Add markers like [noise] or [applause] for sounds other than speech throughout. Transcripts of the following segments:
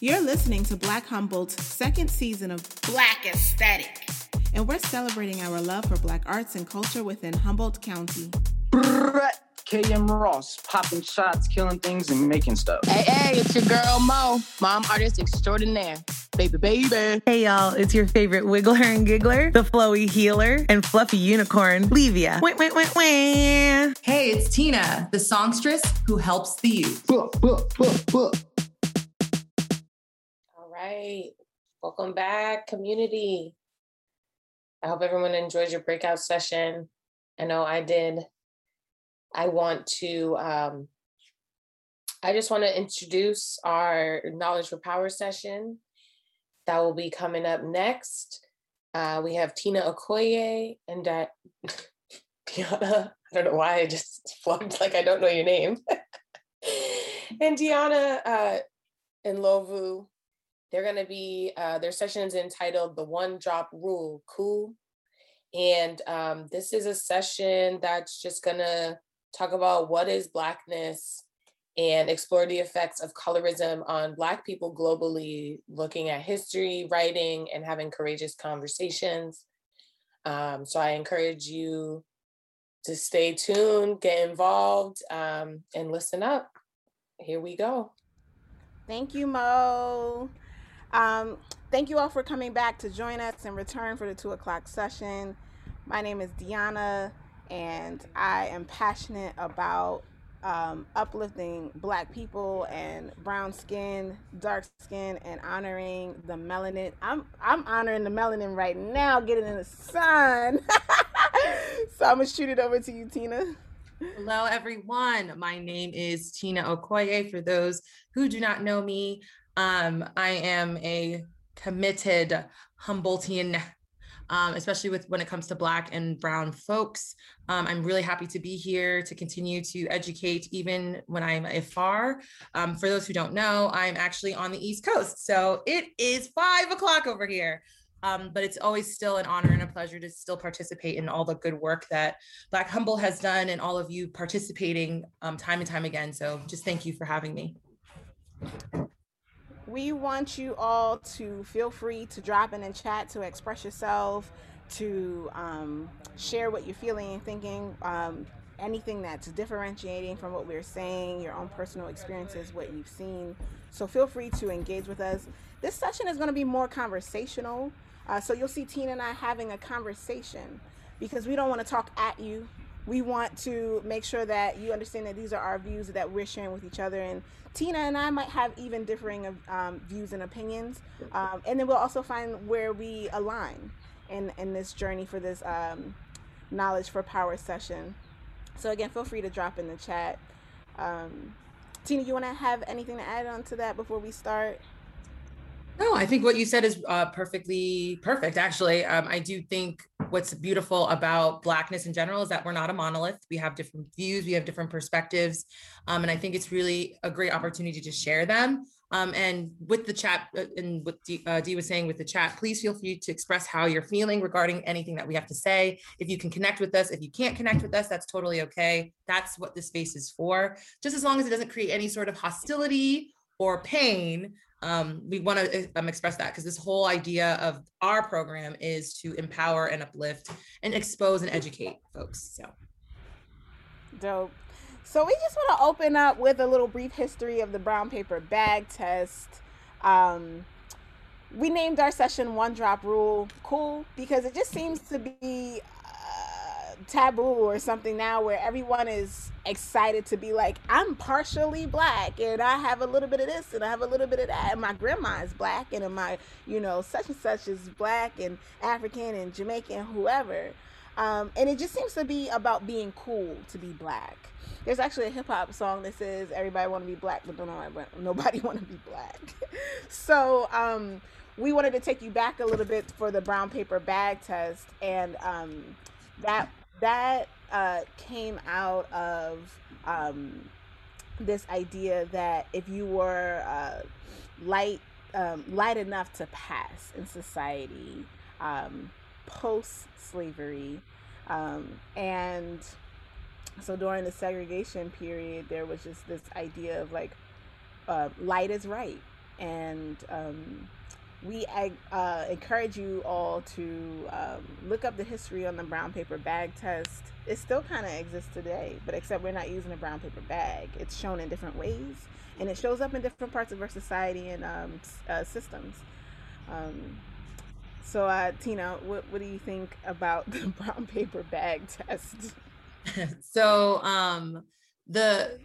You're listening to Black Humboldt's second season of Black Aesthetic, and we're celebrating our love for Black arts and culture within Humboldt County. KM Ross, popping shots, killing things, and making stuff. Hey, hey, it's your girl Mo, mom artist extraordinaire. Baby, baby. Hey, y'all, it's your favorite wiggler and giggler, the flowy healer, and fluffy unicorn, Levia. Wait, wait, wait, wait. Hey, it's Tina, the songstress who helps the youth. All right. Welcome back, community. I hope everyone enjoyed your breakout session. I know I did. I want to, um, I just want to introduce our Knowledge for Power session that will be coming up next. Uh, we have Tina Okoye and [laughs] that Diana. I don't know why I just flunked like I don't know your name. [laughs] and Diana uh, and Lovu, they're going to be, uh, their session is entitled The One Drop Rule. Cool. And um, this is a session that's just going to talk about what is Blackness and explore the effects of colorism on Black people globally, looking at history, writing, and having courageous conversations. Um, so I encourage you to stay tuned, get involved, um, and listen up. Here we go. Thank you, Mo. Um, thank you all for coming back to join us in return for the two o'clock session. My name is Deanna and I am passionate about um, uplifting Black people and brown skin, dark skin, and honoring the melanin. I'm I'm honoring the melanin right now, getting in the sun. [laughs] so I'm gonna shoot it over to you, Tina. Hello, everyone. My name is Tina Okoye. For those who do not know me, um, I am a committed Humboldtian um, especially with when it comes to Black and Brown folks. Um, I'm really happy to be here to continue to educate even when I'm afar. Um, for those who don't know, I'm actually on the East Coast. So it is five o'clock over here. Um, but it's always still an honor and a pleasure to still participate in all the good work that Black Humboldt has done and all of you participating um, time and time again. So just thank you for having me we want you all to feel free to drop in and chat to express yourself to um, share what you're feeling and thinking um, anything that's differentiating from what we're saying your own personal experiences what you've seen. So feel free to engage with us. This session is going to be more conversational. Uh, so you'll see tina and i having a conversation because we don't want to talk at you we want to make sure that you understand that these are our views that we're sharing with each other. And tina and i might have even differing um, views and opinions. Um, and then we'll also find where we align in in this journey for this um, knowledge for power session. So again feel free to drop in the chat. Um, tina you want to have anything to add on to that before we start no, I think what you said is uh, perfectly perfect. Actually, um, I do think what's beautiful about Blackness in general is that we're not a monolith. We have different views, we have different perspectives, um, and I think it's really a great opportunity to share them. Um, and with the chat, uh, and what Dee, uh, Dee was saying with the chat, please feel free to express how you're feeling regarding anything that we have to say. If you can connect with us, if you can't connect with us, that's totally okay. That's what this space is for. Just as long as it doesn't create any sort of hostility or pain um, we want to um, express that because this whole idea of our program is to empower and uplift and expose and educate folks. So dope. So we just want to open up with a little brief history of the brown paper bag test. Um, we named our session one drop rule cool because it just seems to be taboo or something now where everyone is excited to be like i'm partially black and i have a little bit of this and i have a little bit of that and my grandma is black and my you know such and such is black and african and jamaican whoever. Um, and it just seems to be about being cool to be black. There's actually a hip-hop song that says everybody want to be black but don't know nobody [laughs] want to be black. [laughs] So um, we wanted to take you back a little bit for the brown paper bag test and um, that that uh, came out of um, this idea that if you were uh, light um, light enough to pass in society um, post slavery um, and so during the segregation period there was just this idea of like uh, light is right and um, we uh, encourage you all to um, look up the history on the brown paper bag test. It still kind of exists today, but except we're not using a brown paper bag. It's shown in different ways, and it shows up in different parts of our society and um, uh, systems. Um, so, uh, Tina, what, what do you think about [laughs] the brown paper bag test? [laughs] so, um, the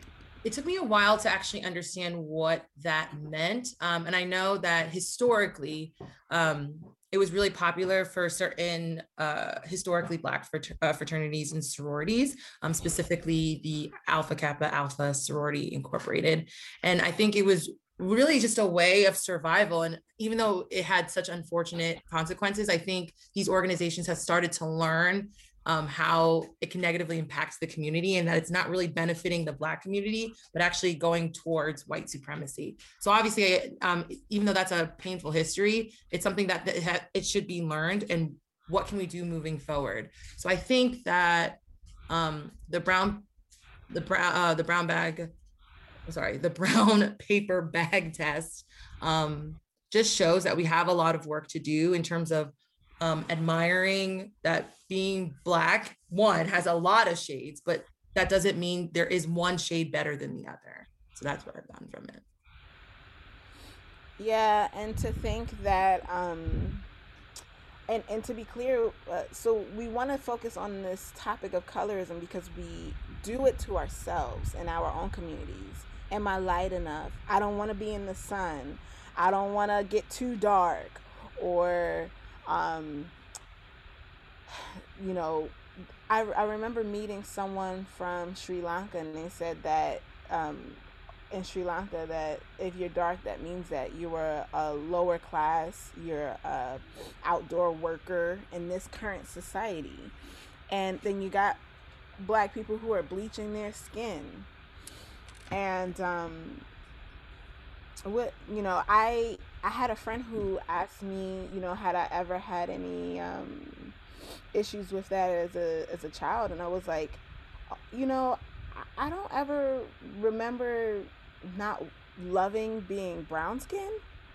it took me a while to actually understand what that meant. Um, and I know that historically, um, it was really popular for certain uh, historically Black uh, fraternities and sororities, um, specifically the Alpha Kappa Alpha Sorority Incorporated. And I think it was really just a way of survival. And even though it had such unfortunate consequences, I think these organizations have started to learn um, how it can negatively impact the community and that it's not really benefiting the Black community, but actually going towards white supremacy. So obviously, um, even though that's a painful history, it's something that, that it, should be learned and what can we do moving forward. So I think that um, the brown, the brown, uh, the brown bag, sorry, the [laughs] brown paper bag test um, just shows that we have a lot of work to do in terms of um, admiring that being black one has a lot of shades but that doesn't mean there is one shade better than the other. So that's what i've gotten from it. Yeah and to think that um and and to be clear uh, so we want to focus on this topic of colorism because we do it to ourselves in our own communities. Am i light enough? I don't want to be in the sun. I don't want to get too dark or um, [sighs] you know, I, I remember meeting someone from Sri Lanka and they said that um, in Sri Lanka that if you're dark, that means that you are a lower class, you're a outdoor worker in this current society. And then you got black people who are bleaching their skin. And um, what you know, I I had a friend who asked me, you know, had I ever had any um, issues with that as a as a child, and I was like, you know, I don't ever remember not loving being brown skin,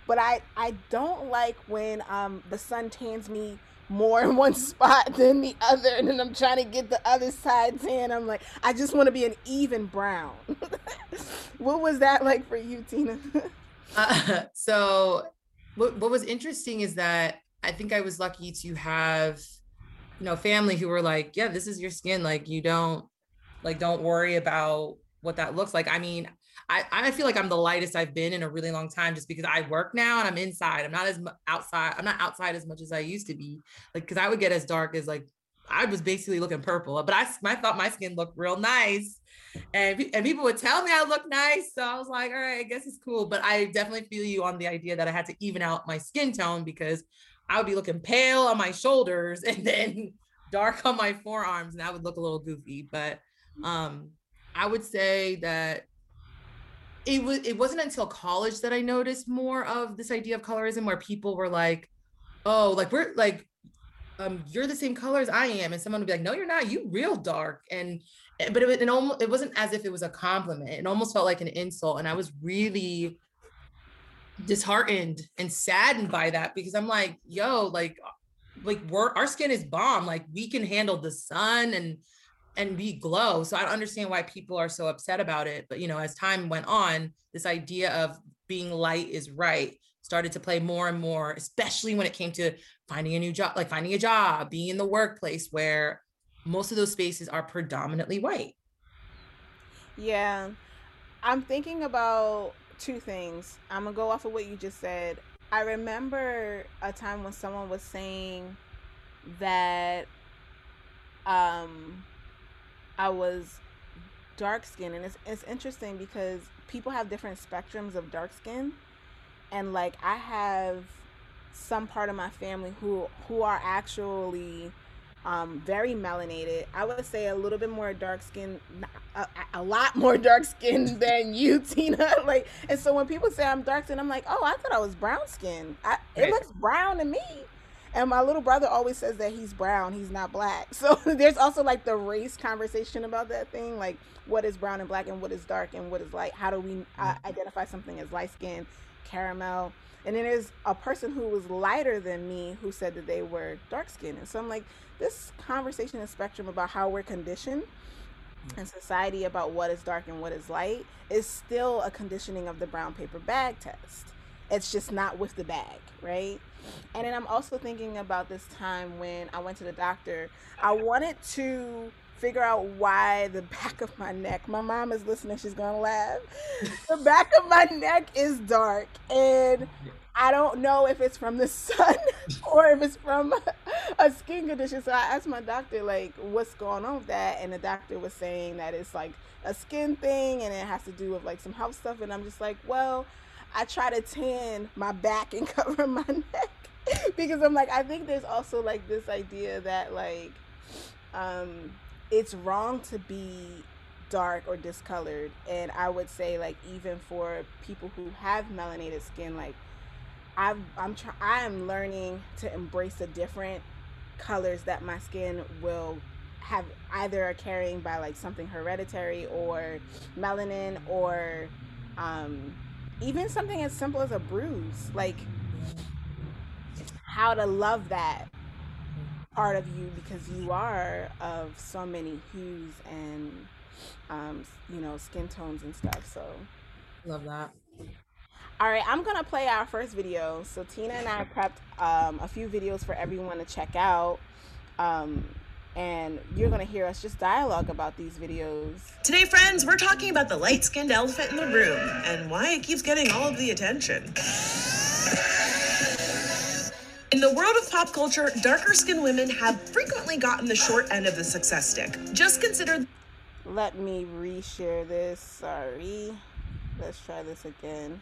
but I I don't like when um the sun tans me more in [laughs] one spot than the other and then I'm trying to get the other side tan. I'm like, I just want to be an even brown. [laughs] what was that like for you, Tina? [laughs] Uh, [laughs] so what, what was interesting is that I think I was lucky to have, you know, family who were like, yeah, this is your skin. Like you don't like, don't worry about what that looks like. I mean, I, I feel like I'm the lightest I've been in a really long time just because I work now and I'm inside. I'm not as outside. I'm not outside as much as I used to be. Like, cause I would get as dark as like, I was basically looking purple, but I, I thought my skin looked real nice and, and people would tell me I look nice. So I was like, all right, I guess it's cool. But I definitely feel you on the idea that I had to even out my skin tone because I would be looking pale on my shoulders [laughs] and then dark on my forearms, and that would look a little goofy. But um, I would say that it was it wasn't until college that I noticed more of this idea of colorism where people were like, oh, like we're like um, you're the same color as I am. And someone would be like, no, you're not, you real dark. And Eh, but it, it almost it wasn't as if it was a compliment. It almost felt like an insult, and I was really disheartened and saddened by that because I'm like, yo, like, like we're our skin is bomb. Like we can handle the sun and and we glow. So I don't understand why people are so upset about it. But you know, as time went on, this idea of being light is right started to play more and more, especially when it came to finding a new job, like finding a job, being in the workplace where most of those spaces are predominantly white. Yeah. I'm thinking about two things. I'm going to go off of what you just said. I remember a time when someone was saying that um I was dark skin and it's it's interesting because people have different spectrums of dark skin and like I have some part of my family who who are actually um, very melanated. I would say a little bit more dark skin, a, a, lot [laughs] more dark skin than you, [laughs] Tina. like, and so when people say I'm dark skin, I'm like, oh, I thought I was brown skin. I, it looks brown to me. And my little brother always says that he's brown, he's not black. [laughs] So there's also like the race conversation about that thing, like what is brown and black, and what is dark and what is light. How do we uh, identify something as light skin? Caramel. And then there's a person who was lighter than me who said that they were dark skinned. And so I'm like, this conversation and spectrum about how we're conditioned mm-hmm. in society about what is dark and what is light is still a conditioning of the brown paper bag test. It's just not with the bag, right? And then I'm also thinking about this time when I went to the doctor. I wanted to figure out why the back of my neck, my mom is listening, she's gonna laugh. the back of my neck is dark. And I don't know if it's from the [laughs] sun or if it's from a skin condition. So I asked my doctor, like, what's going on with that? And the doctor was saying that it's like a skin thing and it has to do with like some health stuff. And I'm just like, well, I try to tan my back and [laughs] cover my neck because I'm like, I think there's also like this idea that like, um, it's wrong to be dark or discolored. And I would say like, even for people who have melanated skin, like I've, I'm trying. I am learning to embrace the different colors that my skin will have either are carrying by like something hereditary or melanin or um, even something as simple as a bruise. Like how to love that part of you because you are of so many hues and um, you know skin tones and stuff. So love that. All right, I'm gonna play our first video. So Tina and I prepped um, a few videos for everyone to check out. Um, and you're gonna hear us just dialogue about these videos. Today, friends, we're talking about the light skinned elephant in the room and why it keeps getting all of the attention. In the world of pop culture, darker skinned women have frequently gotten the short end of the success stick. Just consider. Let me reshare this. Sorry. Let's try this again.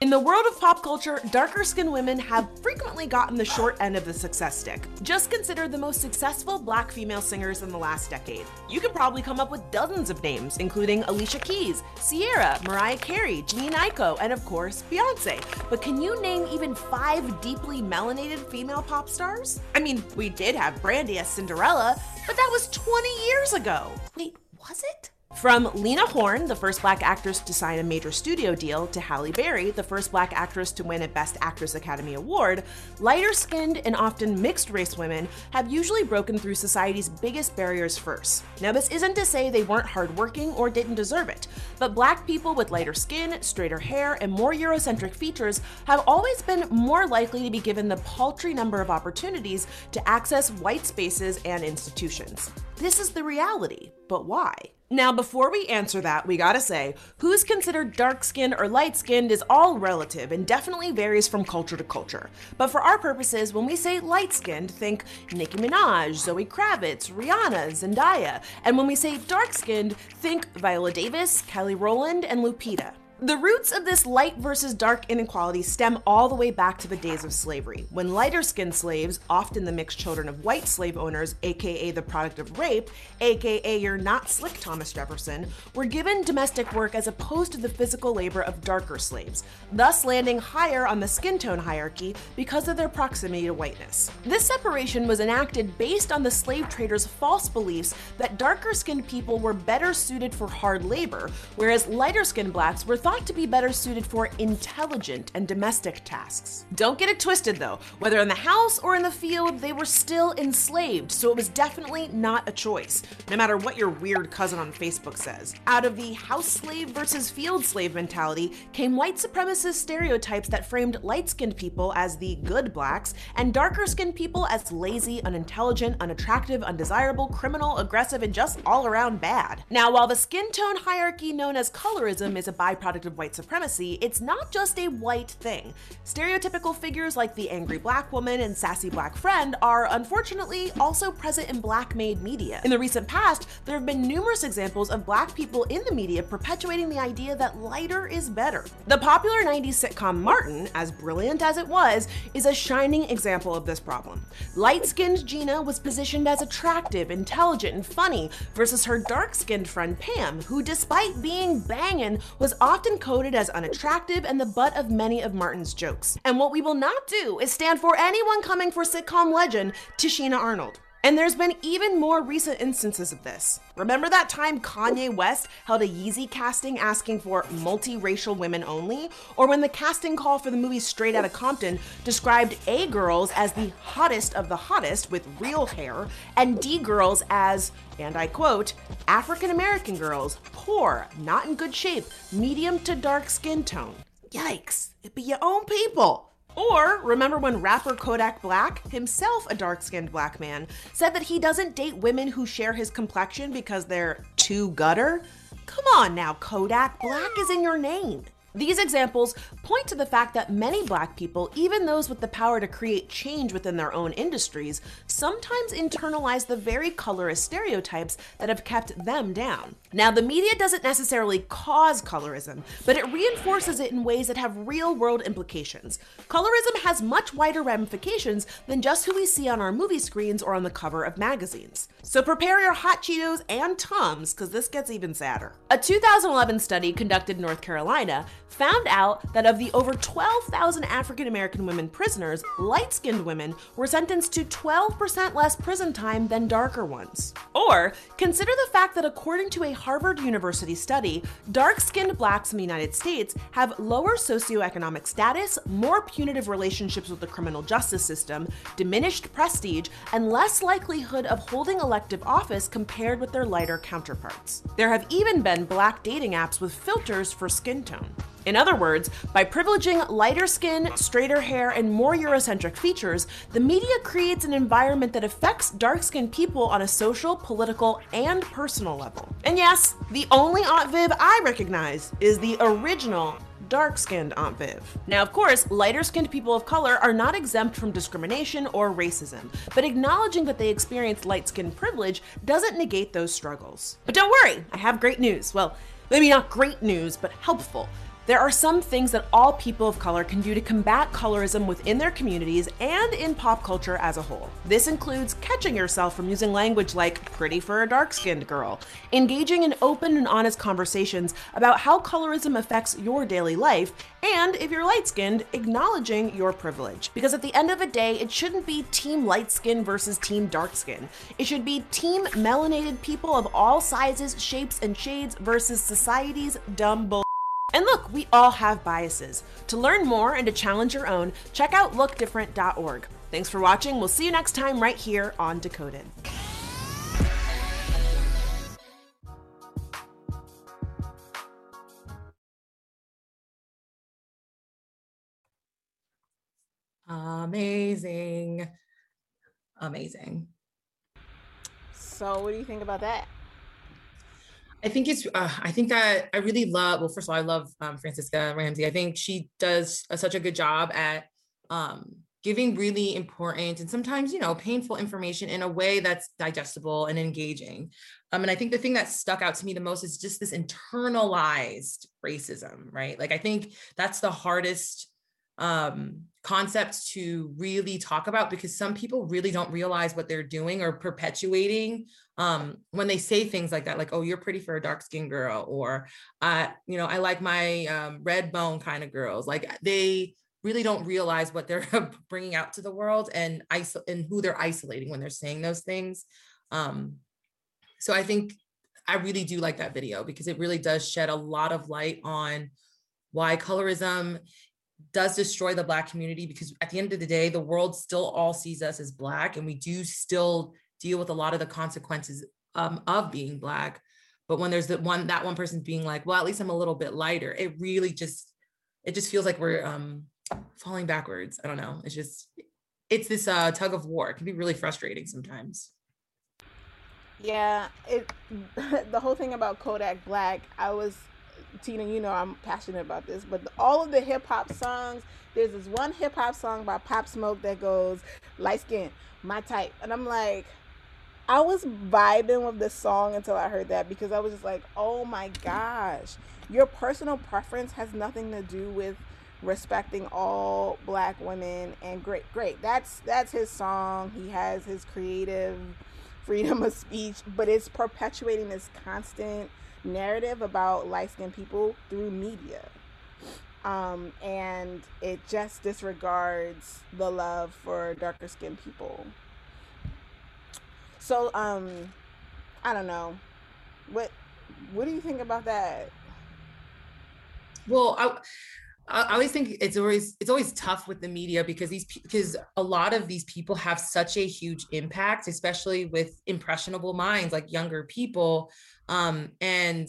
In the world of pop culture, darker skinned women have frequently gotten the short end of the success stick. Just consider the most successful black female singers in the last decade. You can probably come up with dozens of names, including Alicia Keys, Ciara, Mariah Carey, Jhené Aiko, and of course, Beyonce. But can you name even five deeply melanated female pop stars? I mean, we did have Brandy as Cinderella, but that was 20 years ago. Wait, was it? From Lena Horne, the first black actress to sign a major studio deal, to Halle Berry, the first black actress to win a Best Actress Academy Award, lighter skinned and often mixed race women have usually broken through society's biggest barriers first. Now, this isn't to say they weren't hardworking or didn't deserve it, but black people with lighter skin, straighter hair, and more Eurocentric features have always been more likely to be given the paltry number of opportunities to access white spaces and institutions. This is the reality, but why? Now, before we answer that, we gotta say, who's considered dark skinned or light skinned is all relative and definitely varies from culture to culture. But for our purposes, when we say light skinned, think Nicki Minaj, Zoe Kravitz, Rihanna, Zendaya. And when we say dark skinned, think Viola Davis, Kelly Rowland, and Lupita. The roots of this light versus dark inequality stem all the way back to the days of slavery, when lighter skinned slaves, often the mixed children of white slave owners, aka the product of rape, aka your not slick Thomas Jefferson, were given domestic work as opposed to the physical labor of darker slaves, thus landing higher on the skin tone hierarchy because of their proximity to whiteness. This separation was enacted based on the slave traders' false beliefs that darker skinned people were better suited for hard labor, whereas lighter skinned blacks were thought to be better suited for intelligent and domestic tasks. Don't get it twisted though, whether in the house or in the field, they were still enslaved, so it was definitely not a choice, no matter what your weird cousin on Facebook says. Out of the house slave versus field slave mentality came white supremacist stereotypes that framed light skinned people as the good blacks and darker skinned people as lazy, unintelligent, unattractive, undesirable, criminal, aggressive, and just all around bad. Now, while the skin tone hierarchy known as colorism is a byproduct of white supremacy, it's not just a white thing. Stereotypical figures like the angry black woman and sassy black friend are unfortunately also present in black made media. In the recent past, there have been numerous examples of black people in the media perpetuating the idea that lighter is better. The popular 90s sitcom Martin, as brilliant as it was, is a shining example of this problem. Light skinned Gina was positioned as attractive, intelligent, and funny versus her dark skinned friend Pam, who, despite being bangin', was often coded as unattractive and the butt of many of Martin's jokes. And what we will not do is stand for anyone coming for sitcom legend Tichina Arnold. And there's been even more recent instances of this. Remember that time Kanye West held a Yeezy casting asking for multiracial women only? Or when the casting call for the movie Straight Outta Compton described A girls as the hottest of the hottest with real hair, and D girls as, and I quote, African American girls, poor, not in good shape, medium to dark skin tone. Yikes, it be your own people. Or remember when rapper Kodak Black, himself a dark skinned black man, said that he doesn't date women who share his complexion because they're too gutter? Come on now, Kodak, black is in your name. These examples point to the fact that many black people, even those with the power to create change within their own industries, sometimes internalize the very colorist stereotypes that have kept them down. Now, the media doesn't necessarily cause colorism, but it reinforces it in ways that have real world implications. Colorism has much wider ramifications than just who we see on our movie screens or on the cover of magazines. So prepare your hot Cheetos and Tums, because this gets even sadder. A 2011 study conducted in North Carolina found out that of the over 12,000 African American women prisoners, light skinned women were sentenced to 12% less prison time than darker ones. Or consider the fact that according to a Harvard University study, dark skinned blacks in the United States have lower socioeconomic status, more punitive relationships with the criminal justice system, diminished prestige, and less likelihood of holding elective office compared with their lighter counterparts. There have even been black dating apps with filters for skin tone. In other words, by privileging lighter skin, straighter hair, and more Eurocentric features, the media creates an environment that affects dark skinned people on a social, political, and personal level. And yes, the only Aunt Viv I recognize is the original dark skinned Aunt Viv. Now, of course, lighter skinned people of color are not exempt from discrimination or racism, but acknowledging that they experience light skin privilege doesn't negate those struggles. But don't worry, I have great news. Well, maybe not great news, but helpful. There are some things that all people of color can do to combat colorism within their communities and in pop culture as a whole. This includes catching yourself from using language like pretty for a dark skinned girl, engaging in open and honest conversations about how colorism affects your daily life, and if you're light skinned, acknowledging your privilege. Because at the end of the day, it shouldn't be team light skin versus team dark skin. It should be team melanated people of all sizes, shapes, and shades versus society's dumb bull. And look, we all have biases. To learn more and to challenge your own, check out lookdifferent.org. Thanks for watching. We'll see you next time right here on Decoded. Amazing. Amazing. So, what do you think about that? I think it's. Uh, I think that I really love. Well, first of all, I love um, Franchesca Ramsey. I think she does a, such a good job at um, giving really important and sometimes you know painful information in a way that's digestible and engaging. Um, and I think the thing that stuck out to me the most is just this internalized racism, right? Like I think that's the hardest um, concept to really talk about because some people really don't realize what they're doing or perpetuating um, when they say things like that, like, oh, you're pretty for a dark skinned girl, or, uh, you know, I like my um, red bone kind of girls. Like they really don't realize what they're [laughs] bringing out to the world and iso- and who they're isolating when they're saying those things. Um, so I think I really do like that video because it really does shed a lot of light on why colorism does destroy the black community because at the end of the day the world still all sees us as black and we do still deal with a lot of the consequences um, of being black. But when there's that one that one person being like well at least i'm a little bit lighter it really just it just feels like we're um falling backwards. I don't know. It's just it's this uh tug of war. It can be really frustrating sometimes. Yeah, it [laughs] the whole thing about Kodak Black, I was Tina, you know I'm passionate about this, but the, all of the hip hop songs, there's this one hip hop song by Pop Smoke that goes light skin, my type. And I'm like I was vibing with this song until I heard that because I was just like, "Oh my gosh. Your personal preference has nothing to do with respecting all black women and great great that's that's his song he has his creative freedom of speech but it's perpetuating this constant narrative about light-skinned people through media um, and it just disregards the love for darker skinned people So um, I don't know. What what do you think about that? Well, I, I always think it's always it's always tough with the media because these because a lot of these people have such a huge impact, especially with impressionable minds like younger people, um, and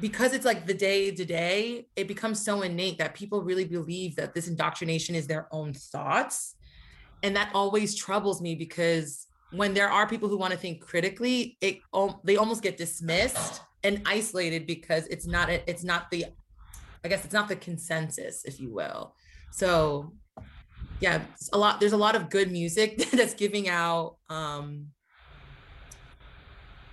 because it's like the day to day, it becomes so innate that people really believe that this indoctrination is their own thoughts, and that always troubles me because when there are people who want to think critically, it they almost get dismissed and isolated because it's not it's not the I guess it's not the consensus, if you will. So yeah, a lot there's a lot of good music [laughs] that's giving out um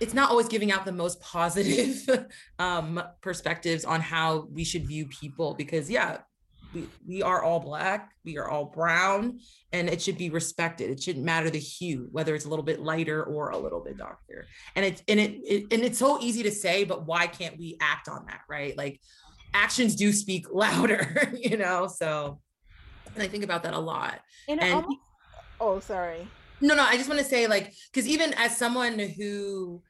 it's not always giving out the most positive [laughs] um perspectives on how we should view people because yeah, we, we are all black, we are all brown, and it should be respected. It shouldn't matter the hue, whether it's a little bit lighter or a little bit darker. And it's and it, it and it's so easy to say, but why can't we act on that, right? Like actions do speak [laughs] louder, you know. So and I think about that a lot. And, and almost, oh, sorry. No, no, I just want to say, like, because even as someone who,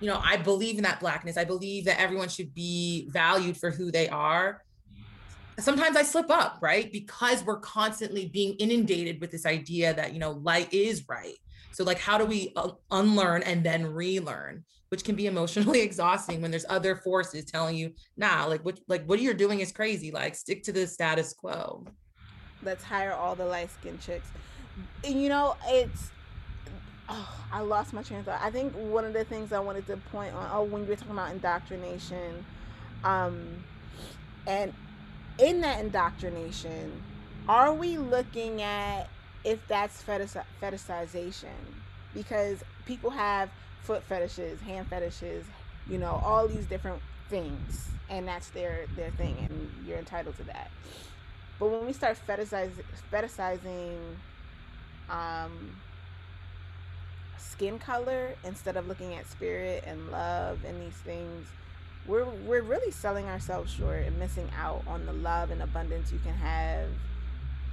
you know, I believe in that blackness, I believe that everyone should be valued for who they are. Sometimes I slip up, right? Because we're constantly being inundated with this idea that, you know, light is right. So, like, how do we uh, unlearn and then relearn? which can be emotionally [laughs] exhausting when there's other forces telling you, nah, like what like what you're doing is crazy. Like stick to the status quo. Let's hire all the light skinned chicks. You know, it's oh, I lost my train of thought. I think one of the things I wanted to point on, oh, when you were talking about indoctrination, um, and in that indoctrination, are we looking at if that's fetish- fetishization? Because people have foot fetishes, hand fetishes, you know, all these different things, and that's their their thing, and you're entitled to that. But when we start fetishizing, fetishizing um, skin color instead of looking at spirit and love and these things, we're we're really selling ourselves short and missing out on the love and abundance you can have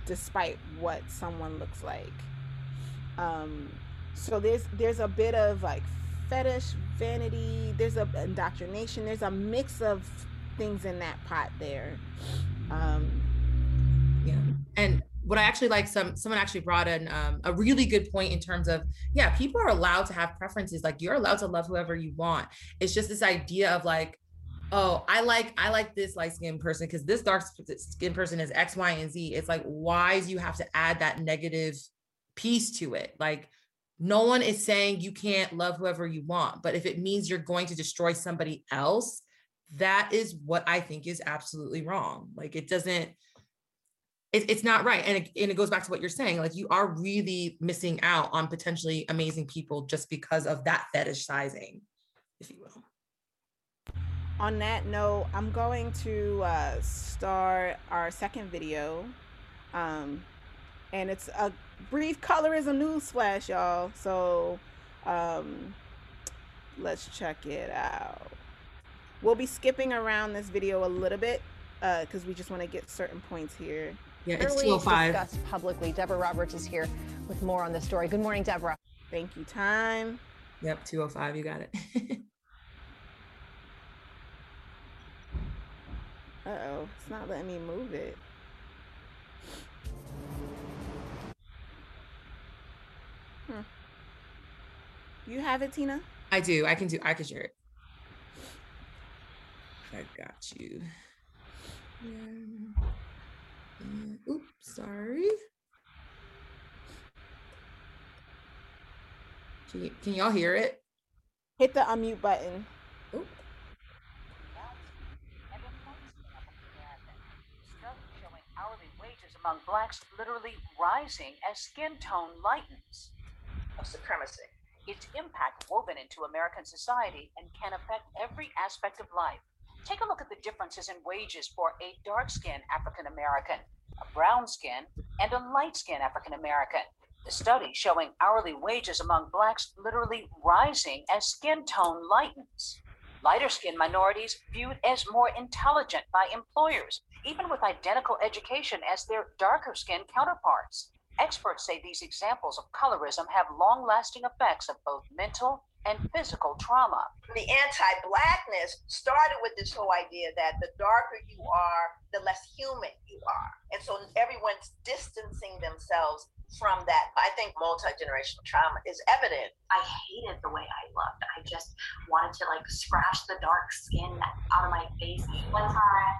despite what someone looks like. Um, so there's there's a bit of like fetish, vanity, there's a indoctrination, there's a mix of things in that pot there. Um, yeah. And what I actually like, some someone actually brought in um, a really good point in terms of, yeah, people are allowed to have preferences. Like you're allowed to love whoever you want. It's just this idea of like, oh, I like I like this light skinned person because this dark skinned person is X, Y, and Z. It's like, why do you have to add that negative piece to it? Like no one is saying you can't love whoever you want, but if it means you're going to destroy somebody else, that is what I think is absolutely wrong. Like it doesn't, it, it's not right. And it, and it goes back to what you're saying. Like you are really missing out on potentially amazing people just because of that fetish sizing, if you will. On that note, I'm going to uh, start our second video. Um, and it's a brief colorism news flash, y'all. So um, let's check it out. We'll be skipping around this video a little bit because uh, we just want to get certain points here. Yeah, it's 205. Discussed publicly. Deborah Roberts is here with more on the story. Good morning, Deborah. Thank you, time. Yep, 205. You got it. [laughs] uh oh, it's not letting me move it. Hmm. You have it, Tina? I do. I can do. I can share it. I got you. Yeah. Uh, oops, sorry. Can, y- can y'all hear it? Hit the unmute button. Oop. Hourly wages among blacks literally rising as skin tone lightens of supremacy. Its impact woven into American society and can affect every aspect of life. Take a look at the differences in wages for a dark skinned African American, a brown skinned, and a light skinned African American. The study showing hourly wages among blacks literally rising as skin tone lightens. Lighter skinned minorities viewed as more intelligent by employers, even with identical education as their darker skinned counterparts. Experts say these examples of colorism have long lasting effects of both mental and physical trauma. The anti Blackness started with this whole idea that the darker you are, the less human you are. And so everyone's distancing themselves from that. I think multi generational trauma is evident. I hated the way I looked. I just wanted to like scratch the dark skin out of my face. One time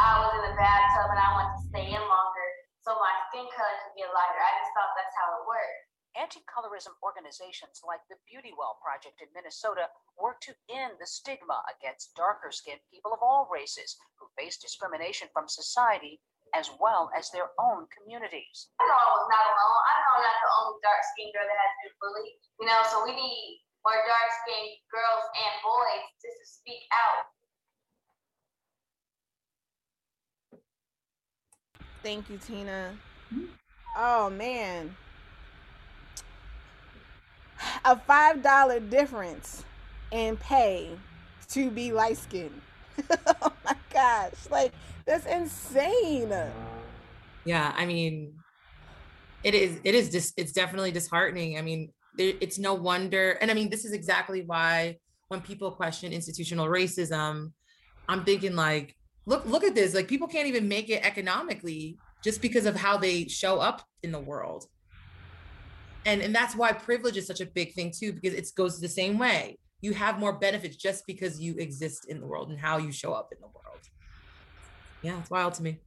I was in the bathtub and I wanted to stay in longer so my skin color could get lighter. I just thought that's how it worked. Anti-colorism organizations like the Beauty Well Project in Minnesota work to end the stigma against darker skinned people of all races who face discrimination from society as well as their own communities. I know I was not alone. I know I'm not the only dark skinned girl that has been bullied. You know, so we need more dark skinned girls and boys just to speak out. Thank you, Tina. Mm-hmm. Oh man. A five dollar difference in pay to be light skinned. [laughs] oh my gosh. Like that's insane. Yeah, I mean, it is. It is just. It's definitely disheartening. I mean, it's no wonder, and I mean, this is exactly why when people question institutional racism, I'm thinking like, look, look at this. Like, people can't even make it economically just because of how they show up in the world. And and that's why privilege is such a big thing too, because it goes the same way. You have more benefits just because you exist in the world and how you show up in the world yeah, it's wild to me.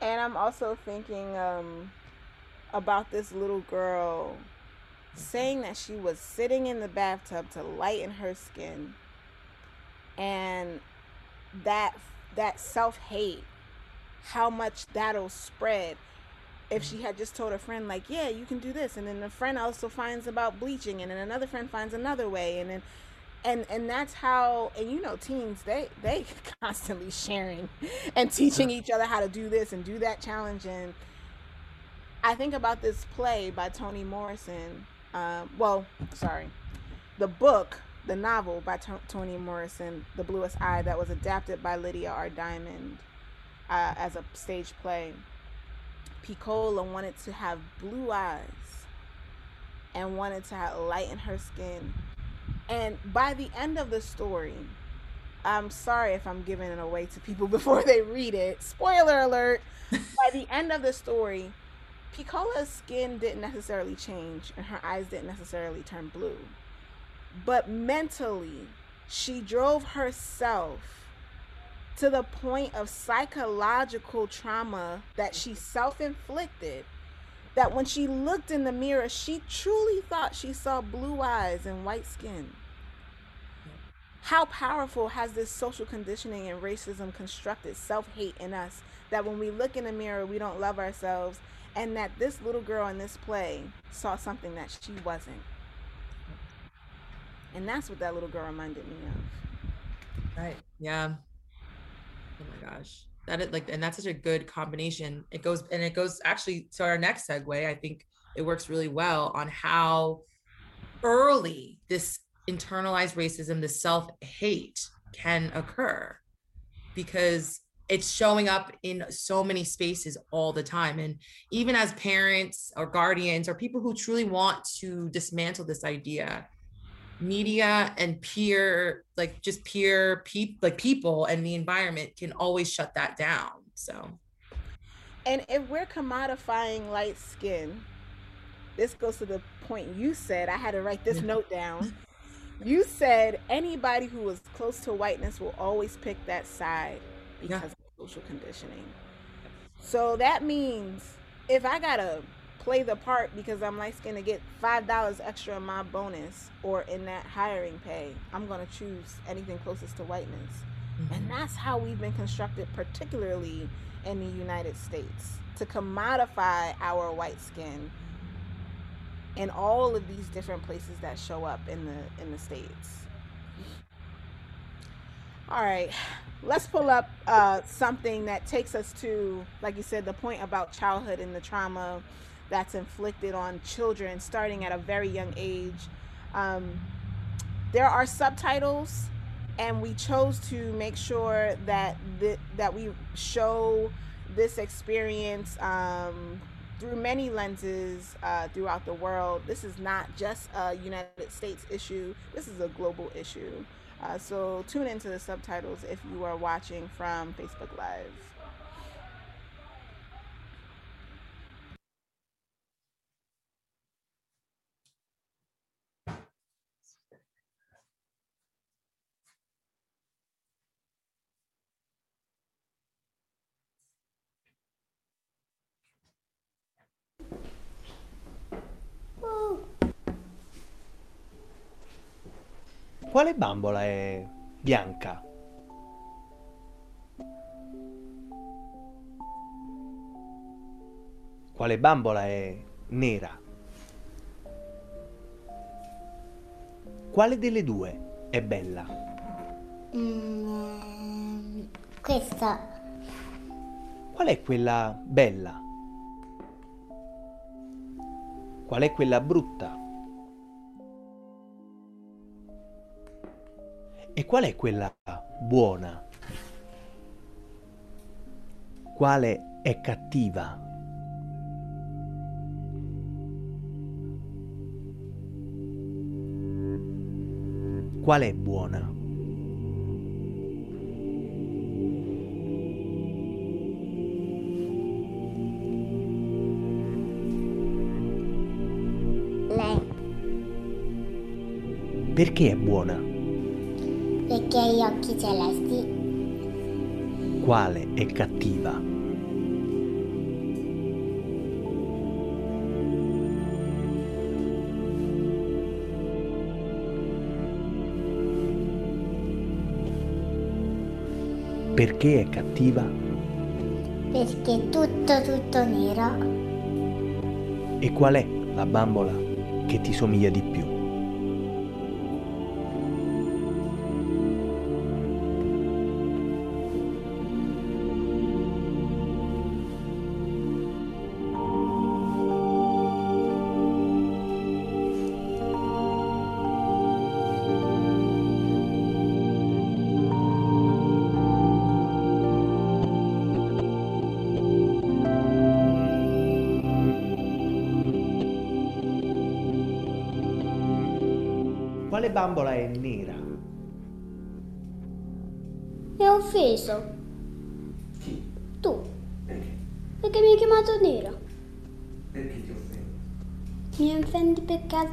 And I'm also thinking um, about this little girl saying that she was sitting in the bathtub to lighten her skin, and that that self hate, how much that'll spread. If she had just told a friend like, "Yeah, you can do this," and then the friend also finds about bleaching, and then another friend finds another way, and then and and that's how and you know teens they they [laughs] constantly sharing and teaching each other how to do this and do that challenge and i think about this play by toni morrison um, well sorry the book the novel by T- toni morrison the bluest eye that was adapted by lydia r. Diamond uh, as a stage play Pecola wanted to have blue eyes and wanted to have light in her skin and by the end of the story, I'm sorry if I'm giving it away to people [laughs] before they read it. Spoiler alert. [laughs] by the end of the story, Pecola's skin didn't necessarily change and her eyes didn't necessarily turn blue. But mentally, she drove herself to the point of psychological trauma that she self inflicted that when she looked in the mirror, she truly thought she saw blue eyes and white skin. How powerful has this social conditioning and racism constructed self hate in us that when we look in the mirror, we don't love ourselves, and that this little girl in this play saw something that she wasn't? And that's what that little girl reminded me of. Right. Yeah. Oh my gosh. That like and that's such a good combination. It goes and it goes actually to our next segue i think it works really well on how early this internalized racism this self-hate can occur because it's showing up in so many spaces all the time. And even as parents or guardians or people who truly want to dismantle this idea media and peer like just peer people like people and the environment can always shut that down so. And if we're commodifying light skin this goes to the point you said i had to write this note down. [laughs] You said anybody who is close to whiteness will always pick that side because yeah. of social conditioning. So that means if i gotta play the part because I'm light skinned to get five dollars extra in my bonus or in that hiring pay, I'm gonna choose anything closest to whiteness. Mm-hmm. And that's how we've been constructed, particularly in the United States, to commodify our white skin in all of these different places that show up in the in the states. All right, let's pull up uh, something that takes us to, like you said, the point about childhood and the trauma that's inflicted on children starting at a very young age. Um, there are subtitles, and we chose to make sure that th- that we show this experience um, through many lenses uh, throughout the world. This is not just a United States issue, this is a global issue. Uh, so tune into the subtitles if you are watching from Facebook Live. Quale bambola è bianca? Quale bambola è nera? Quale delle due è bella? Mm, questa. Qual è quella bella? Qual è quella brutta? Qual è quella buona? Quale è cattiva? Qual è buona? Lei. Perché è buona? Perché gli occhi celesti. Quale è cattiva? Perché è cattiva? Perché è tutto tutto nero. E qual è la bambola che ti somiglia di più?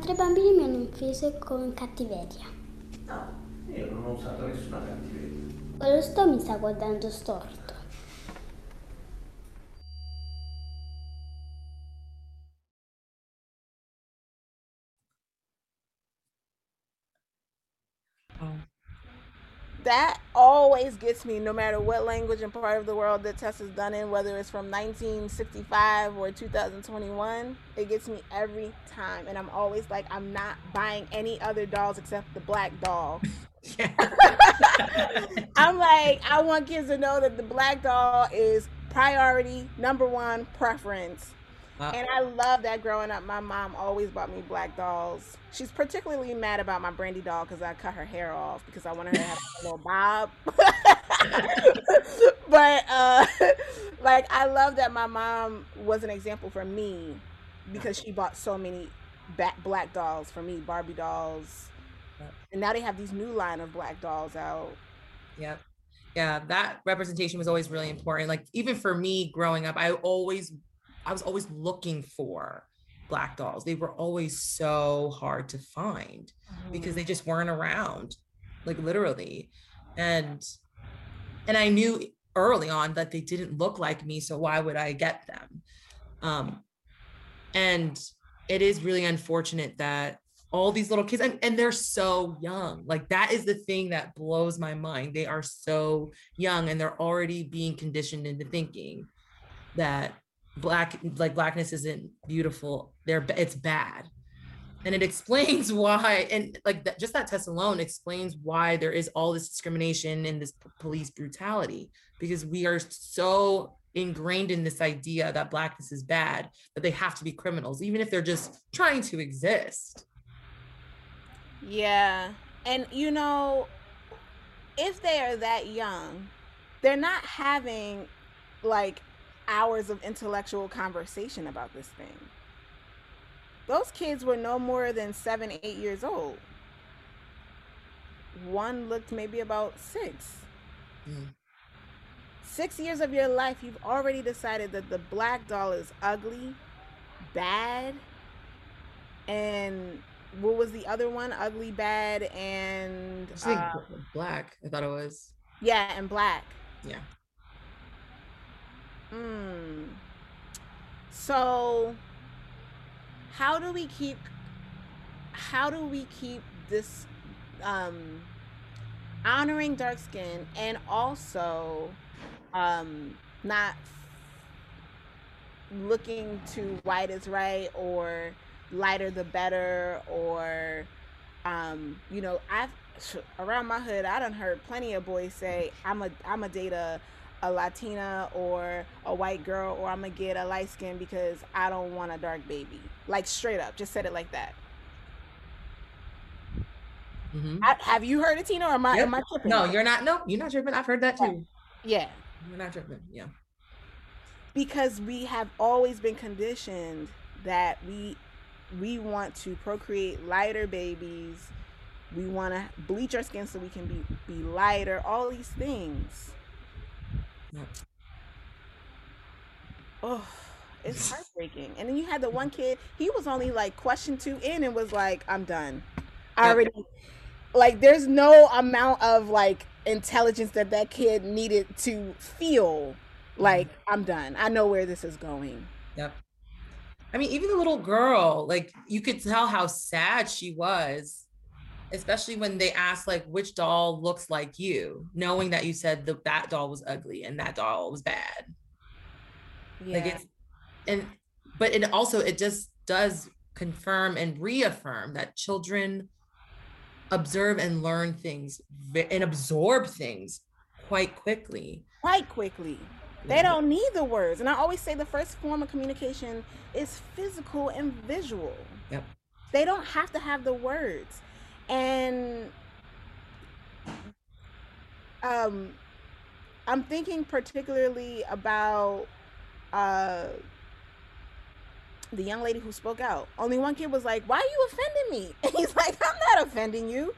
Altri bambini mi hanno offeso con cattiveria. No, io non ho usato nessuna cattiveria. Quello sto mi sta guardando storto. that always gets me no matter what language and part of the world the test is done in whether it's from 1965 or 2021 it gets me every time. And i'm always like i'm not buying any other dolls except the black doll. [laughs] [laughs] I'm like i want kids to know that the black doll is priority number one preference Uh, and I love that growing up, my mom always bought me black dolls. She's particularly mad about my Brandy doll because I cut her hair off because I wanted her to have a little bob. [laughs] but uh, [laughs] like, I love that my mom was an example for me because she bought so many black dolls for me, Barbie dolls. And now they have these new line of black dolls out. Yep. Yeah, that representation was always really important. Like even for me growing up, I always I was always looking for black dolls. They were always so hard to find because they just weren't around, like literally. And and I knew early on that they didn't look like me, so why would I get them? Um and it is really unfortunate that all these little kids and, and they're so young like that is the thing that blows my mind they are so young and they're already being conditioned into thinking that black like blackness isn't beautiful they're it's bad and it explains [laughs] why and like that just that test alone explains why there is all this discrimination and this p- police brutality because we are so ingrained in this idea that blackness is bad that they have to be criminals even if they're just trying to exist Yeah. And you know, if they are that young, they're not having like hours of intellectual conversation about this thing. Those kids were no more than seven, eight years old. One looked maybe about six. Mm. Six years of your life, you've already decided that the black doll is ugly, bad, and what was the other one? Ugly, bad, and I think uh, black. I thought it was. yeah, and black. Yeah. Mm. So, how do we keep? How do we keep this um, honoring dark skin and also um, not looking to white is right or lighter the better or um, you know I've around my hood I done heard plenty of boys say I'm a I'm a date a, a Latina or a white girl or I'm gonna get a light skin because I don't want a dark baby like straight up just said it like that Mhm. I, have you heard it Tina or am I, Yep. am I tripping No, you're not. No, you're not tripping. I've heard that too. yeah You're not tripping. Yeah. because we have always been conditioned that we we want to procreate lighter babies we want to bleach our skin so we can be be lighter all these things. Oh it's heartbreaking. And then you had the one kid he was only like question two in and was like i'm done. I already like there's no amount of like intelligence that that kid needed to feel like mm-hmm. i'm done. I know where this is going. Yep. I mean, even the little girl, like you could tell how sad she was, especially when they ask like which doll looks like you, knowing that you said the that doll was ugly and that doll was bad. yeah Like it's and but it also it just does confirm and reaffirm that children observe and learn things and absorb things quite quickly. quite quickly. They don't need the words. And I always say the first form of communication is physical and visual. Yep. They don't have to have the words. And um I'm thinking particularly about uh the young lady who spoke out. Only one kid was like, "Why are you offending me?" [laughs] And he's like, "I'm not offending you."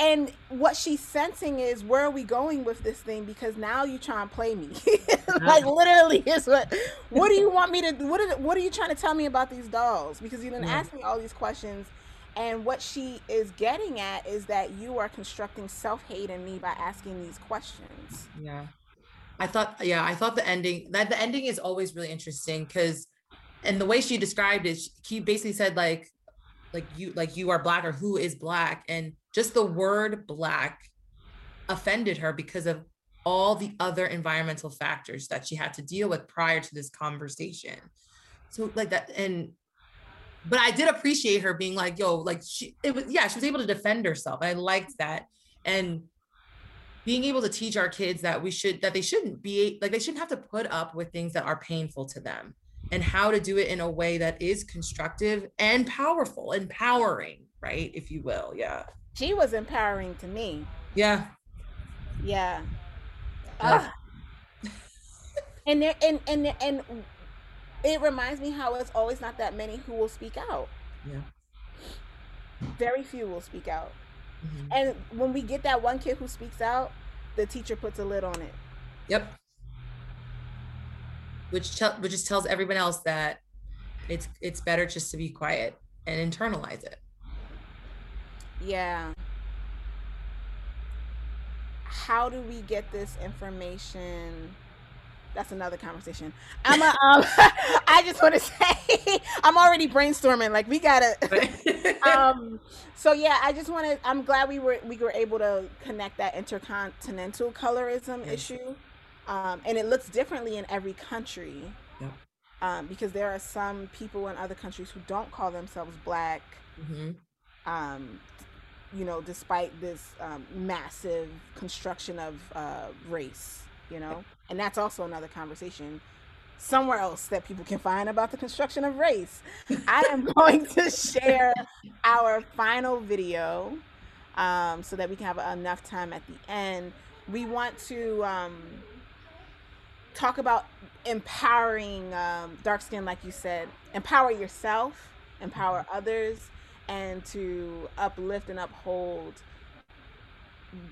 And what she's sensing is where are we going with this thing? Because now you trying to play me. [laughs] like literally is what [laughs] what do you want me to what are, what are you trying to tell me about these dolls? Because you didn't Yeah. ask me all these questions. And what she is getting at is that you are constructing self-hate in me by asking these questions. Yeah. I thought, yeah, I thought the ending that the ending is always really interesting because, and the way she described it, she- he basically said like, like you, like you are black or who is black, and just the word black offended her because of all the other environmental factors that she had to deal with prior to this conversation. So like that, and but I did appreciate her being like, yo, like she, it was, yeah, she was able to defend herself. I liked that, and being able to teach our kids that we should that they shouldn't be like they shouldn't have to put up with things that are painful to them and how to do it in a way that is constructive and powerful empowering right if you will yeah She was empowering to me. yeah Yeah. Ah. and there and and and it reminds me how it's always not that many who will speak out. yeah Very few will speak out. Mhm. And when we get that one kid who speaks out, the teacher puts a lid on it. yep which tell, which just tells everyone else that it's it's better just to be quiet and internalize it Yeah. How do we get this information? That's another conversation. I'm a, [laughs] um, [laughs] I just want to say [laughs] I'm already brainstorming. Like we gotta. um. So yeah, I just want to. I'm glad we were we were able to connect that intercontinental colorism Yes. issue, um, and it looks differently in every country. Yep. Um, because there are some people in other countries who don't call themselves black Mhm. um, you know, despite this um, massive construction of uh, race, you know, and that's also another conversation somewhere else that people can find about the construction of race. I am [laughs] going to share our final video um, so that we can have enough time at the end. We want to um, talk about empowering um, dark skin, like you said, empower yourself, empower others, and to uplift and uphold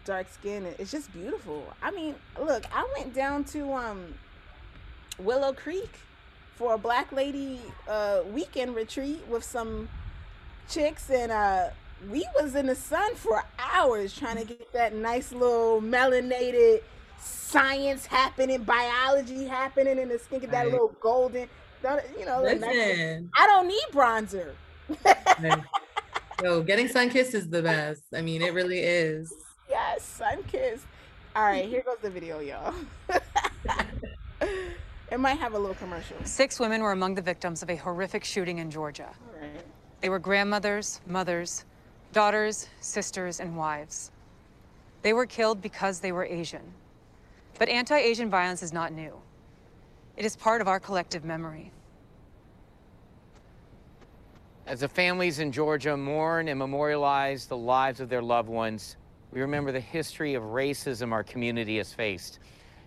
dark skin. It's just beautiful. I mean, look, I went down to um, Willow Creek for a black lady uh, weekend retreat with some chicks and uh we was in the sun for hours trying to get that nice little melanated science happening, biology happening in the skin, get that Right. little golden, you know. the nice- Listen. I don't need bronzer. Yo, getting sun kissed is the best. I mean, it really is. Yes, sun kiss. All right, here goes the video, y'all. [laughs] it might have a little commercial. Six women were among the victims of a horrific shooting in Georgia. They were grandmothers, mothers, daughters, sisters, and wives. They were killed because they were Asian. But anti Asian violence is not new, it is part of our collective memory. As the families in Georgia mourn and memorialize the lives of their loved ones, we remember the history of racism our community has faced.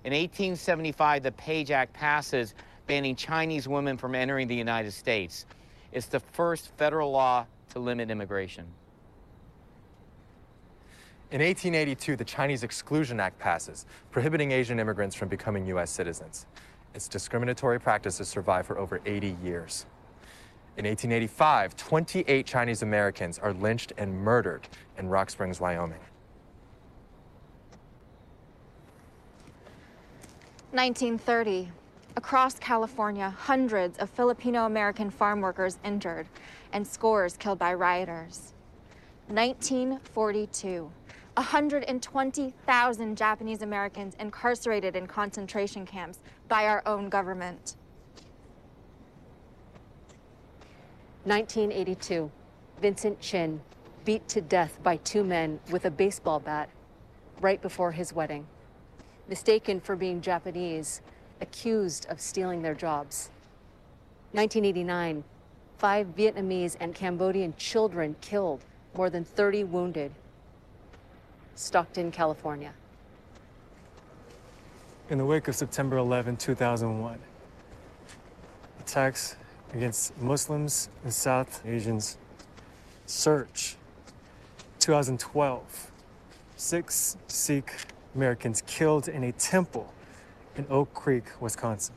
In 1875, the Page Act passes banning Chinese women from entering the United States. It's the first federal law to limit immigration. In 1882, the Chinese Exclusion Act passes, prohibiting Asian immigrants from becoming U.S. citizens. Its discriminatory practices survive for over 80 years. In 1885, 28 Chinese Americans are lynched and murdered in Rock Springs, Wyoming. 1930. Across California, hundreds of Filipino American farm workers injured and scores killed by rioters. 1942. 120,000 Japanese Americans incarcerated in concentration camps by our own government. 1982, Vincent Chin beat to death by two men with a baseball bat right before his wedding. Mistaken for being Japanese, accused of stealing their jobs. 1989, five Vietnamese and Cambodian children killed, more than 30 wounded. Stockton, California. in the wake of September 11, 2001. Attacks against Muslims and South Asians search 2012, six Sikh Americans killed in a temple in Oak Creek, Wisconsin.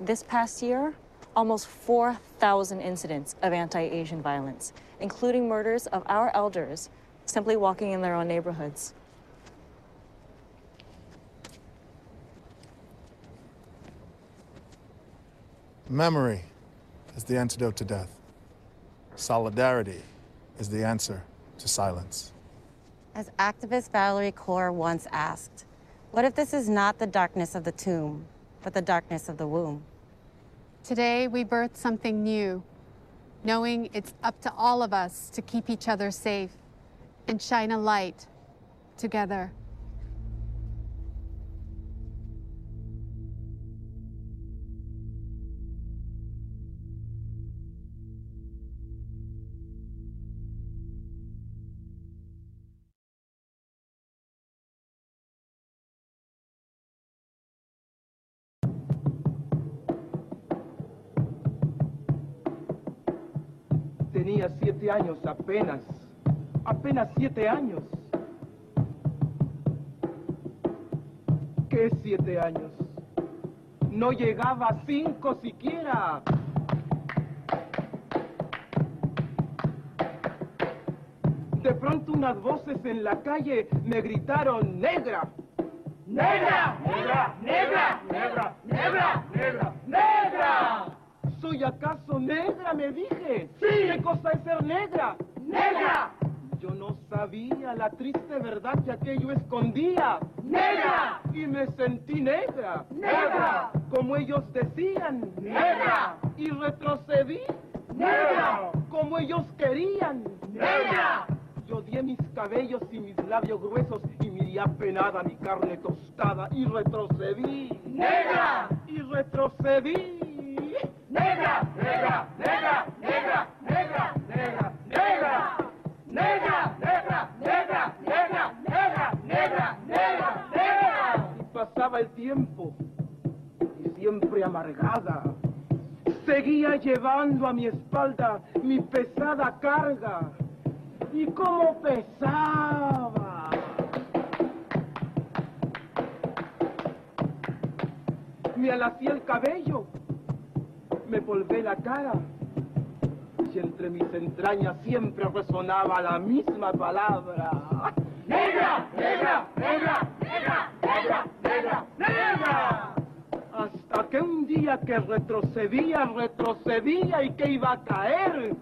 This past year, almost 4,000 incidents of anti Asian violence, including murders of our elders simply walking in their own neighborhoods. Memory is the antidote to death. Solidarity is the answer to silence. As activist Valerie Kaur once asked, what if this is not the darkness of the tomb, but the darkness of the womb? Today, we birth something new, knowing it's up to all of us to keep each other safe and shine a light together. Años apenas. Apenas siete años. ¿Qué siete años? No llegaba a cinco siquiera. De pronto unas voces en la calle me gritaron negra. ¡Negra! ¡Negra! ¡Negra! ¡Negra! ¡Negra! ¡Negra! ¡Negra! ¿Soy acaso negra? Me dije. Sí. ¿Qué cosa es ser negra? ¡Negra! Yo no sabía la triste verdad que aquello escondía. ¡Negra! Y me sentí negra. ¡Negra! Como ellos decían. ¡Negra! Y retrocedí. ¡Negra! Como ellos querían. ¡Negra! Yo odié mis cabellos y mis labios gruesos y miré apenada mi carne tostada y retrocedí. ¡Negra! Y retrocedí negra, negra, negra, negra, negra, negra, negra, negra, negra, negra, negra, negra, negra, negra, negra. Y pasaba el tiempo, y siempre amargada, seguía llevando a mi espalda mi pesada carga. Y cómo pesaba. Me alací el cabello me polvé la cara y entre mis entrañas siempre resonaba la misma palabra. ¡Negra! ¡Negra! ¡Negra! ¡Negra! ¡Negra! ¡Negra! ¡Negra! Hasta que un día que retrocedía, retrocedía y que iba a caer.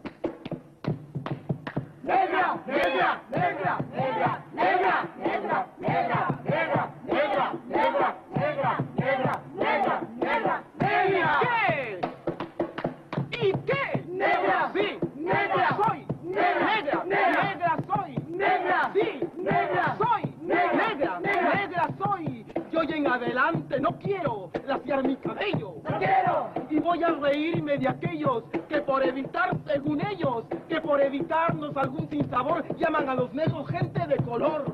¡Negra! ¡Negra! ¡Negra! ¡Negra! ¡Negra! ¡Negra! ¡Negra! ¡Negra! ¡Negra! ¡Negra! ¡Negra! ¡Negra! ¡Negra! ¡Negra! Algún sinsabor llaman a los negros gente de color.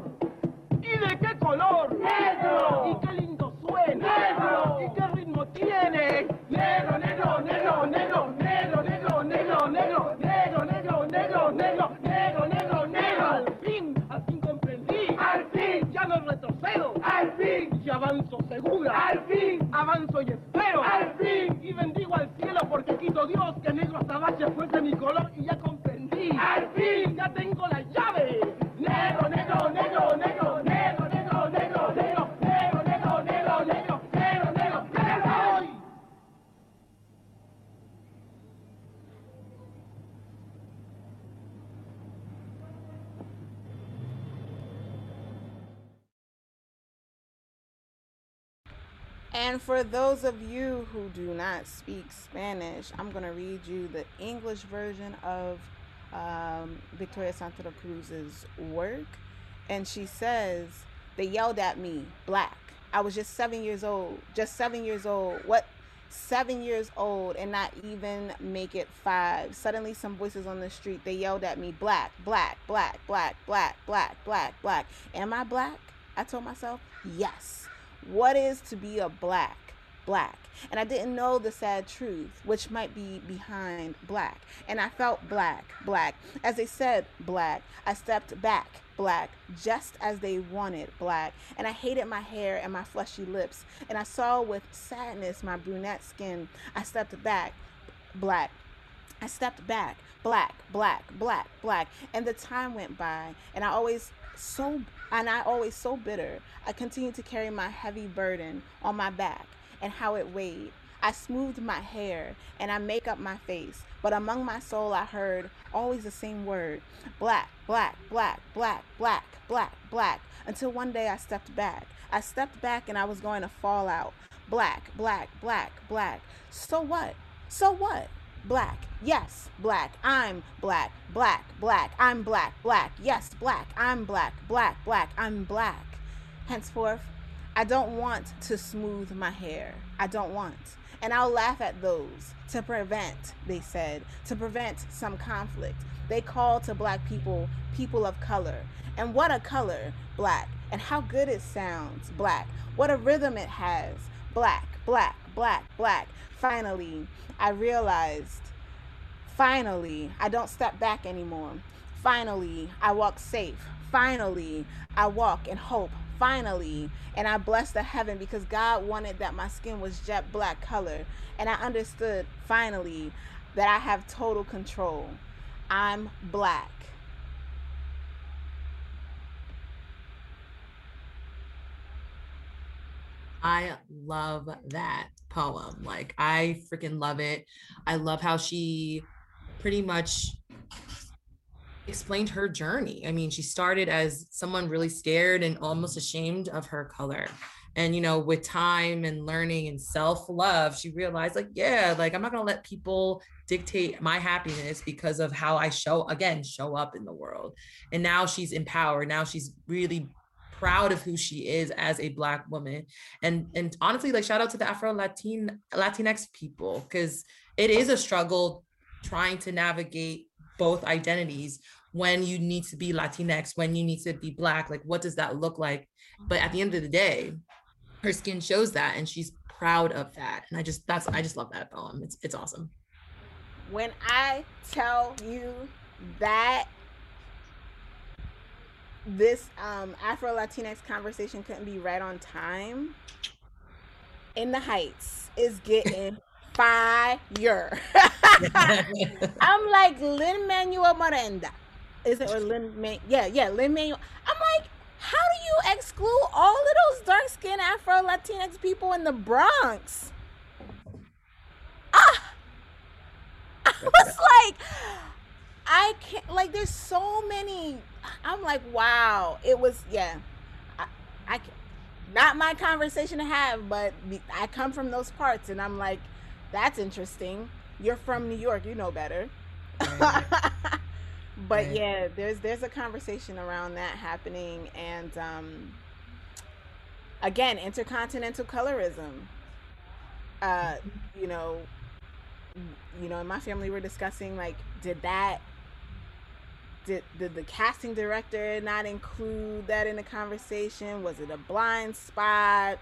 ¿Y de qué color? ¡Negro! ¿Y qué lindo suena? ¡Negro! ¿Y qué ritmo tiene? ¡Negro, negro, negro, negro, negro, negro, negro, negro, negro, negro, negro, negro, negro, negro, negro! ¡Al fin, al fin comprendí! ¡Al fin! ¡Ya no retrocedo! ¡Al fin! ¡Y avanzo segura! ¡Al fin! ¡Avanzo y espero! ¡Al fin! Y bendigo al cielo porque quito Dios que negro azabache fuese mi color And for those of you who do not speak Spanish, I'm going to read you the English version of um, Victoria Santa Cruz's work. And she says, They yelled at me, black. I was just seven years old, just seven years old. What? Seven years old and not even make it five. Suddenly, some voices on the street, they yelled at me, black, black, black, black, black, black, black, black. Am I black? I told myself, yes. What is to be a black? Black. And I didn't know the sad truth, which might be behind black. And I felt black, black. As they said black, I stepped back, black, just as they wanted black. And I hated my hair and my fleshy lips. And I saw with sadness my brunette skin. I stepped back, black. I stepped back, black, black, black, black. And the time went by, and I always so and I always so bitter. I continued to carry my heavy burden on my back and how it weighed. I smoothed my hair and I make up my face, but among my soul I heard always the same word black, black, black, black, black, black, black, until one day I stepped back. I stepped back and I was going to fall out. Black, black, black, black. So what? So what? Black. Yes, black. I'm black. Black, black. I'm black. Black. Yes, black. I'm black. Black, black. I'm black. Henceforth, I don't want to smooth my hair. I don't want. And I'll laugh at those to prevent, they said, to prevent some conflict. They call to black people people of color. And what a color, black. And how good it sounds, black. What a rhythm it has, black, black, black, black. Finally, I realized, finally, I don't step back anymore. Finally, I walk safe. Finally, I walk in hope. Finally, and I bless the heaven because God wanted that my skin was jet black color. And I understood finally that I have total control. I'm black. I love that poem. Like, I freaking love it. I love how she pretty much explained her journey. I mean, she started as someone really scared and almost ashamed of her color. And, you know, with time and learning and self love, she realized, like, yeah, like, I'm not going to let people dictate my happiness because of how I show, again, show up in the world. And now she's empowered. Now she's really proud of who she is as a black woman. And and honestly like shout out to the afro latin latinx people because it is a struggle trying to navigate both identities when you need to be latinx when you need to be black like what does that look like? But at the end of the day her skin shows that and she's proud of that. And i just that's i just love that poem. It's it's awesome. When I tell you that this um, Afro Latinx conversation couldn't be right on time, in the Heights is getting [laughs] fire. [laughs] I'm like Lin Manuel Miranda. Is it or Lin Man? Yeah, yeah, Lin Manuel. I'm like, how do you exclude all of those dark skinned Afro Latinx people in the Bronx? Ah, I was [laughs] like, I can't. Like, there's so many. I'm like, wow. It was yeah. I, I can not my conversation to have, but I come from those parts, and I'm like, that's interesting. You're from New York, you know better. Right. [laughs] but right. yeah, there's there's a conversation around that happening, and um, again, intercontinental colorism. Uh, you know, you know, in my family, we're discussing like, did that did, did the casting director not include that in the conversation? Was it a blind spot?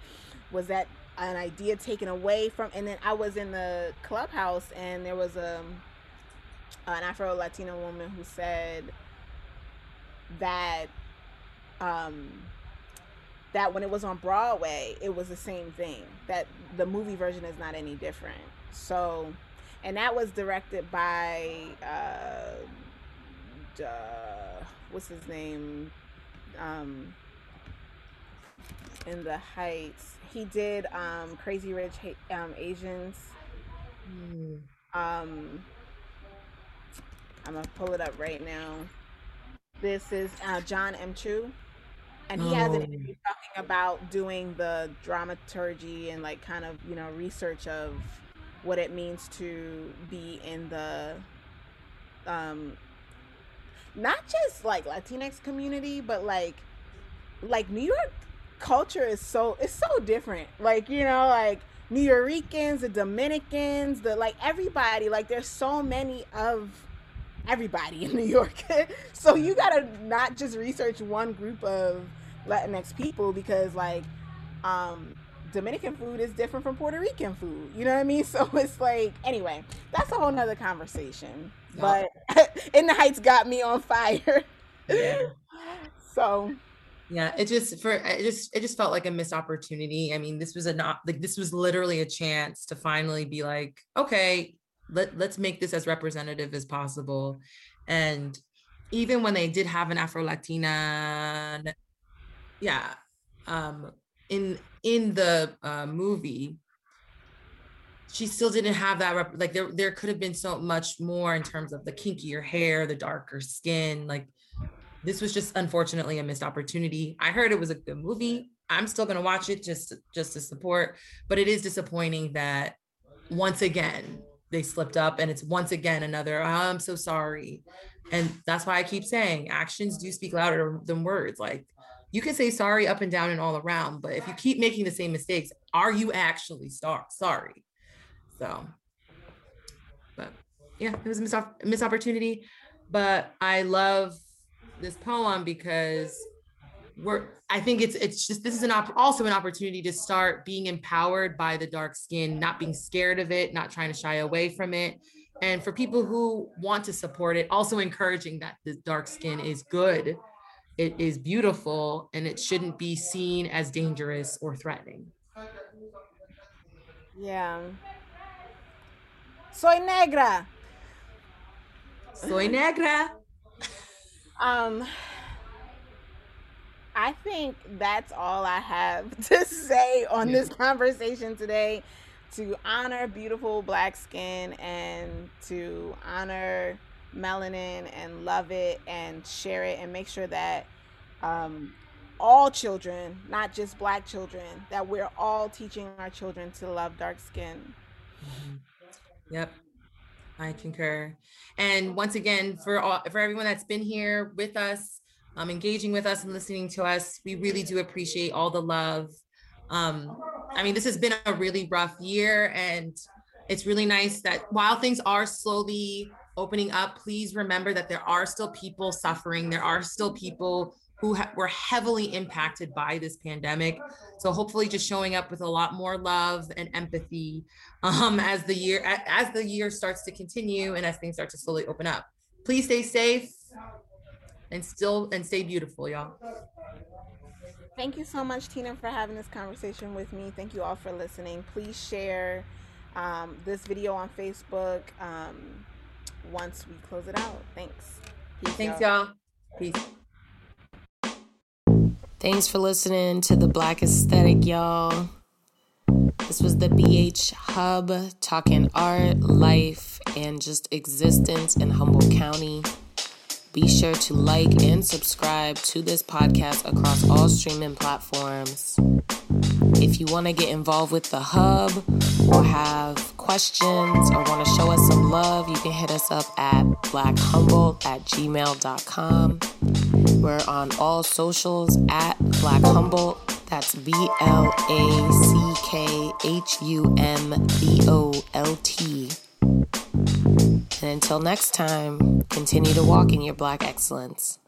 Was that an idea taken away from? And then I was in the clubhouse and there was a an Afro Latina woman who said that um, that when it was on Broadway, it was the same thing. That the movie version is not any different. So, and that was directed by. Uh, uh, what's his name? Um, in the Heights. He did um, Crazy Rich um, Asians. Mm. Um, I'm gonna pull it up right now. This is uh, John M. Chu, and he oh. has an interview talking about doing the dramaturgy and like kind of you know research of what it means to be in the um not just like Latinx community, but like like New York culture is so it's so different. Like, you know, like New Yorkers, the Dominicans, the like everybody, like there's so many of everybody in [laughs] New York. [laughs] so you gotta not just research one group of Latinx people because like um Dominican food is different from Puerto Rican food. You know what I mean? [laughs] So it's like anyway, that's a whole nother conversation but [laughs] in the heights got me on fire. Yeah. [laughs] So yeah it just for it just it just felt like a missed opportunity. I mean this was a not like this was literally a chance to finally be like okay let, let's make this as representative as possible. And even when they did have an afro latina yeah um in in the uh, movie she still didn't have that rep- like there there could have been so much more in terms of the kinkier hair the darker skin like this was just unfortunately a missed opportunity. I heard it was a good movie. I'm still going to watch it just just to support but it is disappointing that once again they slipped up and it's once again another oh, i'm so sorry. And that's why i keep saying actions do speak louder than words. Like you can say sorry up and down and all around but if you keep making the same mistakes are you actually star- sorry so, but yeah, it was a missed, missed opportunity. But I love this poem because we're I think it's it's just this is an op- also an opportunity to start being empowered by the dark skin, not being scared of it, not trying to shy away from it. And for people who want to support it, also encouraging that the dark skin is good, it is beautiful, and it shouldn't be seen as dangerous or threatening. Yeah. Soy negra. Soy negra. Um, I think that's all I have [laughs] to say on this conversation today to honor beautiful black skin and to honor melanin and love it and share it and make sure that um, all children, not just black children, that we're all teaching our children to love dark skin. Mm-hmm. Yep. I concur. And once again, for all for everyone that's been here with us, um, engaging with us and listening to us, we really do appreciate all the love. Um, I mean, this has been a really rough year, and it's really nice that while things are slowly opening up, please remember that there are still people suffering. There are still people who ha- were heavily impacted by this pandemic. So hopefully just showing up with a lot more love and empathy [laughs] um, as the year as the year starts to continue and as things start to slowly open up. Please stay safe and still and stay beautiful, y'all. Thank you so much, Tina, for having this conversation with me. Thank you all for listening. Please share um, this video on Facebook um, once we close it out. Thanks. Peace, Thanks, y'all. y'all. Peace. Thanks for listening to the Black Aesthetic, y'all. This was the BH Hub talking art, life, and just existence in Humboldt County. Be sure to like and subscribe to this podcast across all streaming platforms. If you want to get involved with the hub or have questions or want to show us some love, you can hit us up at blackhumboldt at gmail.com. We're on all socials at Black Humboldt. That's B L A C K H U M B O L T. And until next time, continue to walk in your Black excellence.